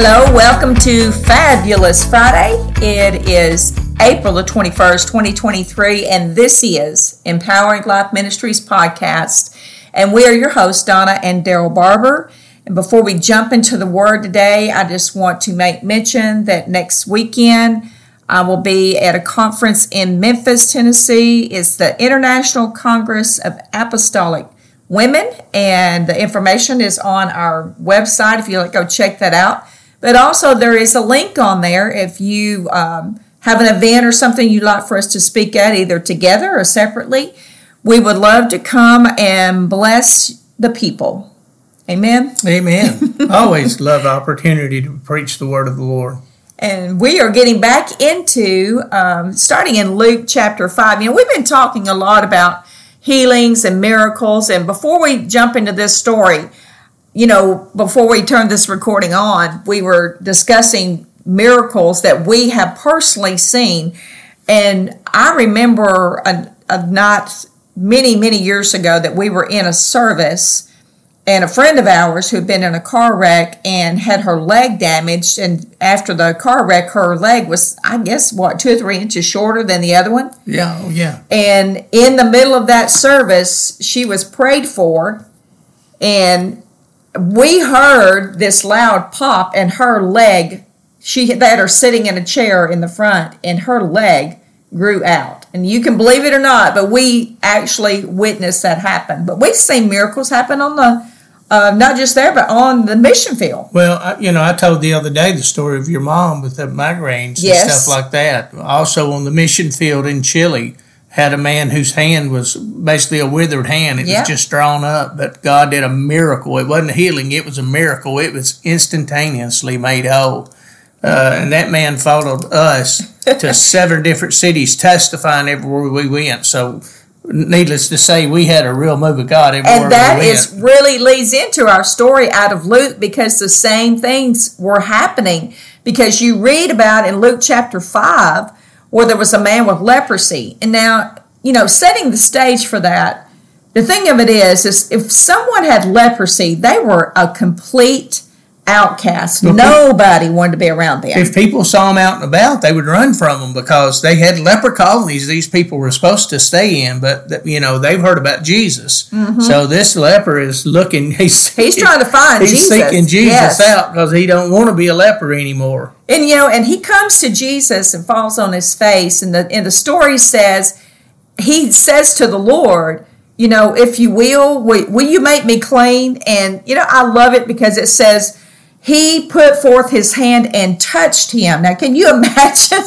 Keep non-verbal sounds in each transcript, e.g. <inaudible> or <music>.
Hello, welcome to Fabulous Friday. It is April the 21st, 2023, and this is Empowering Life Ministries podcast. And we are your hosts, Donna and Daryl Barber. And before we jump into the word today, I just want to make mention that next weekend I will be at a conference in Memphis, Tennessee. It's the International Congress of Apostolic Women, and the information is on our website if you like go check that out. But also, there is a link on there if you um, have an event or something you'd like for us to speak at, either together or separately. We would love to come and bless the people. Amen. Amen. <laughs> Always love the opportunity to preach the word of the Lord. And we are getting back into um, starting in Luke chapter 5. You know, we've been talking a lot about healings and miracles. And before we jump into this story, you know, before we turned this recording on, we were discussing miracles that we have personally seen. And I remember a, a not many, many years ago that we were in a service and a friend of ours who had been in a car wreck and had her leg damaged and after the car wreck her leg was i guess what two or three inches shorter than the other one yeah oh, yeah and in the middle of that service she was prayed for and we heard this loud pop and her leg she had her sitting in a chair in the front and her leg grew out. And you can believe it or not but we actually witnessed that happen. But we've seen miracles happen on the uh, not just there but on the mission field. Well I, you know i told the other day the story of your mom with the migraines Yes. and stuff like that also on the mission field in chile had a man whose hand was basically a withered hand. It Yeah. was just drawn up, but God did a miracle. It wasn't healing, it was a miracle. It was instantaneously made whole. Uh, and that man followed us to <laughs> seven different cities, testifying everywhere we went. So, needless to say, we had a real move of God everywhere and that we is really leads into our story out of luke because the same things were happening because you read about in luke chapter 5 where there was a man with leprosy and now you know setting the stage for that the thing of it is is if someone had leprosy they were a complete outcast nobody wanted to be around them if people saw them out and about, they would run from them because they had leper colonies these people were supposed to stay in, but you know they've heard about Jesus. So this leper is looking. <laughs> He's Mm-hmm. he's trying to find he's jesus seeking Jesus Yes. out because he don't want to be a leper anymore. And you know, and he comes to Jesus and falls on his face, and the and the story says he says to the Lord, you know, if you will, will, will you make me clean? And you know, I love it because it says he put forth his hand and touched him. Now, can you <laughs> imagine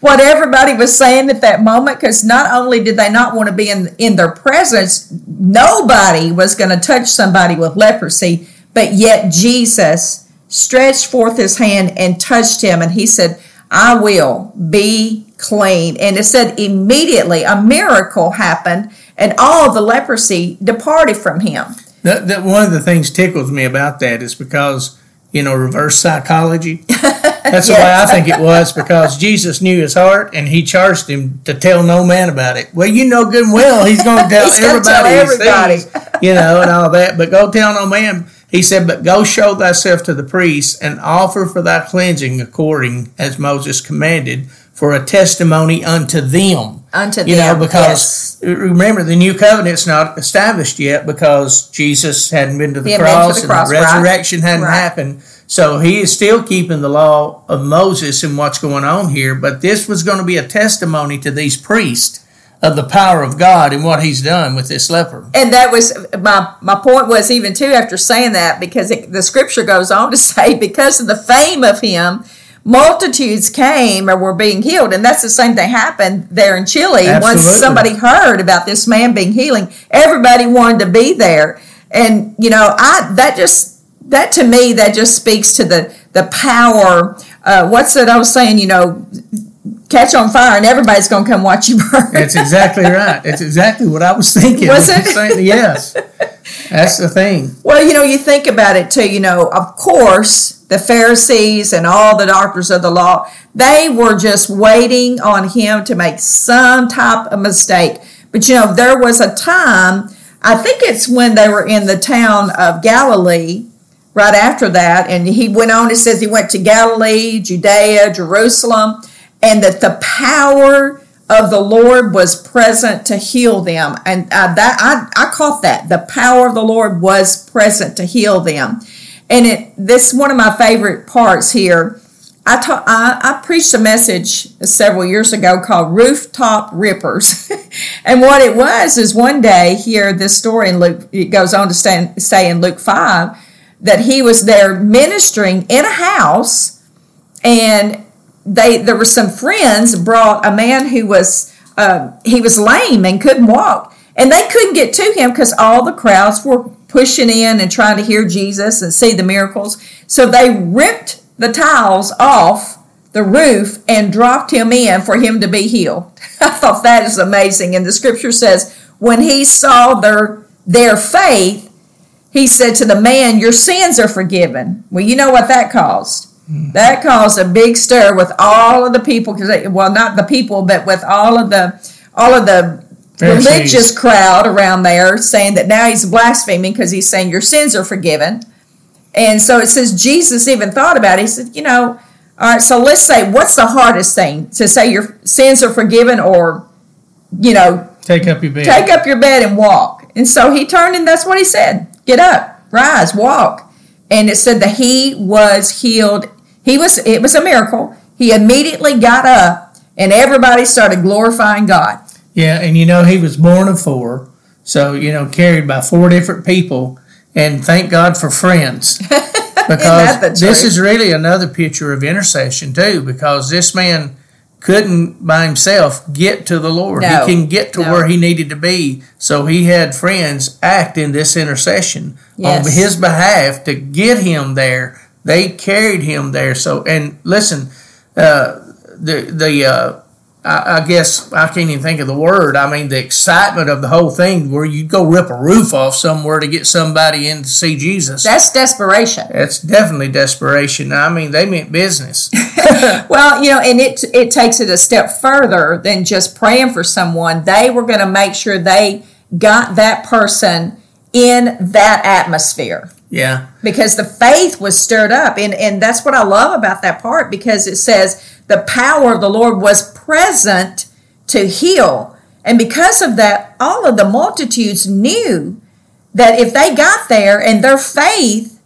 what everybody was saying at that moment? Because not only did they not want to be in in their presence, nobody was going to touch somebody with leprosy, but yet Jesus stretched forth his hand and touched him, and he said, I will be clean. And it said immediately a miracle happened, and all the leprosy departed from him. That, that one of the things tickles me about that is because you know reverse psychology. <laughs> That's the way I think it was because Jesus knew his heart and he charged him to tell no man about it. Well, you know good and well he's going <laughs> to tell everybody, tell everybody. things, you know, and all that. But go tell no man. He said, but go show thyself to the priest and offer for thy cleansing according as Moses commanded for a testimony unto them. Unto You know, them, because remember the new covenant's not established yet because Jesus hadn't been to the been to cross and cross, the right. resurrection hadn't Right. happened. So he is still keeping the law of Moses and what's going on here. But this was going to be a testimony to these priests of the power of God and what he's done with this leper. And that was my my point was even too after saying that because it, the scripture goes on to <laughs> say because of the fame of him, multitudes came or were being healed, and that's the same thing happened there in Chile. Once somebody heard about this man being healing, everybody wanted to be there, and you know I that just that to me that just speaks to the the power. Uh, what's that I was saying? You know. Catch on fire, and everybody's going to come watch you burn. That's exactly right. That's exactly what I was thinking. Was it? Yes. That's the thing. Well, you know, you think about it too, you know, of course, the Pharisees and all the doctors of the law, they were just waiting on him to make some type of mistake. But, you know, there was a time, I think it's when they were in the town of Galilee, right after that. And he went on, it says he went to Galilee, Judea, Jerusalem, and that the power of the Lord was present to heal them. And uh, that I, I caught that. The power of the Lord was present to heal them. And it this one of my favorite parts here. I, ta- I, I preached a message several years ago called Rooftop Rippers. <laughs> and what it was is one day here, this story in Luke, it goes on to say in Luke 5 that he was there ministering in a house and they there were some friends brought a man who was uh, he was lame and couldn't walk. And they couldn't get to him because all the crowds were pushing in and trying to hear jesus and see the miracles. So they ripped the tiles off the roof and dropped him in for him to be healed. <laughs> I thought that is amazing. And the scripture says when he saw their their faith he said to the man your sins are forgiven well you know what that caused that caused a big stir with all of the people, because well, not the people, but with all of the all of the Pharisees. religious crowd around there, saying that now he's blaspheming because he's saying your sins are forgiven. And so it says Jesus even thought about it. He said, you know, all right, so let's say what's the hardest thing to say your sins are forgiven or, you know, take up your bed, take up your bed and walk. And so he turned and that's what he said: get up, rise, walk. And it said that he was healed he was it was a miracle. He immediately got up and everybody started glorifying God. Yeah, and you know he was born of four, so you know carried by four different people, and thank God for friends. <laughs> Because this is really another picture of intercession too, because this man couldn't by himself get to the Lord. No, he can get to no. where he needed to be. So he had friends act in this intercession yes. on his behalf to get him there they carried him there. So, and listen, uh, the the uh, I, I, guess I can't even think of the word. I mean, the excitement of the whole thing, where you go rip a roof off somewhere to get somebody in to see Jesus. That's desperation. That's definitely desperation. I mean, they meant business. <laughs> well, you know, and it it takes it a step further than just praying for someone. They were going to make sure they got that person in that atmosphere. Yeah. Because the faith was stirred up. And, and that's what I love about that part because it says the power of the Lord was present to heal. And because of that, all of the multitudes knew that if they got there and their faith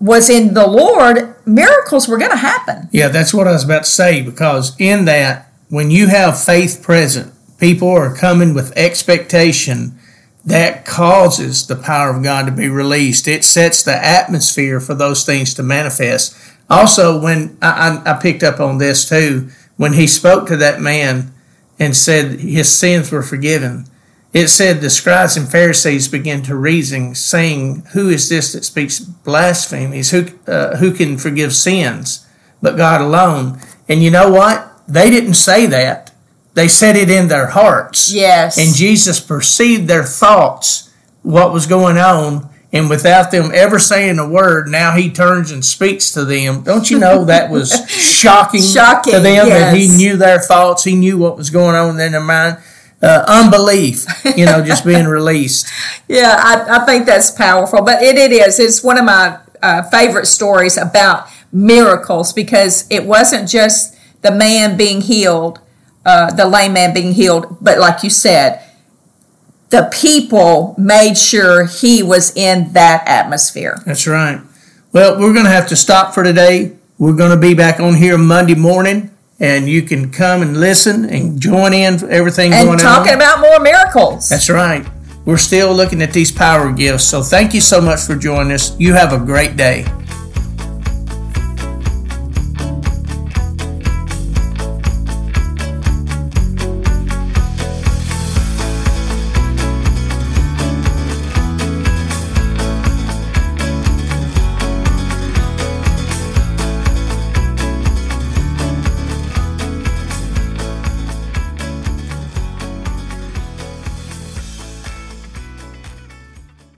was in the Lord, miracles were going to happen. Yeah, that's what I was about to say because in that, when you have faith present, people are coming with expectation that causes the power of God to be released. It sets the atmosphere for those things to manifest. Also, when I, I, picked up on this too, when he spoke to that man and said his sins were forgiven, it said the scribes and Pharisees began to reason, saying, "Who is this that speaks blasphemies? Who uh, who can forgive sins but God alone?" And you know what? They didn't say that they said it in their hearts. Yes. And Jesus perceived their thoughts, what was going on, and without them ever saying a word, now he turns and speaks to them. Don't you know that was shocking, <laughs> shocking to them yes. that he knew their thoughts, he knew what was going on in their mind. Uh, unbelief, you know, just being <laughs> released. Yeah, I, I think that's powerful. But it, it is. It's one of my uh, favorite stories about miracles because it wasn't just the man being healed uh, the lame man being healed. But like you said, the people made sure he was in that atmosphere. That's right. Well, we're going to have to stop for today. We're going to be back on here Monday morning, and you can come and listen and join in everything and going on. And talking about more miracles. That's right. We're still looking at these power gifts. So thank you so much for joining us. You have a great day.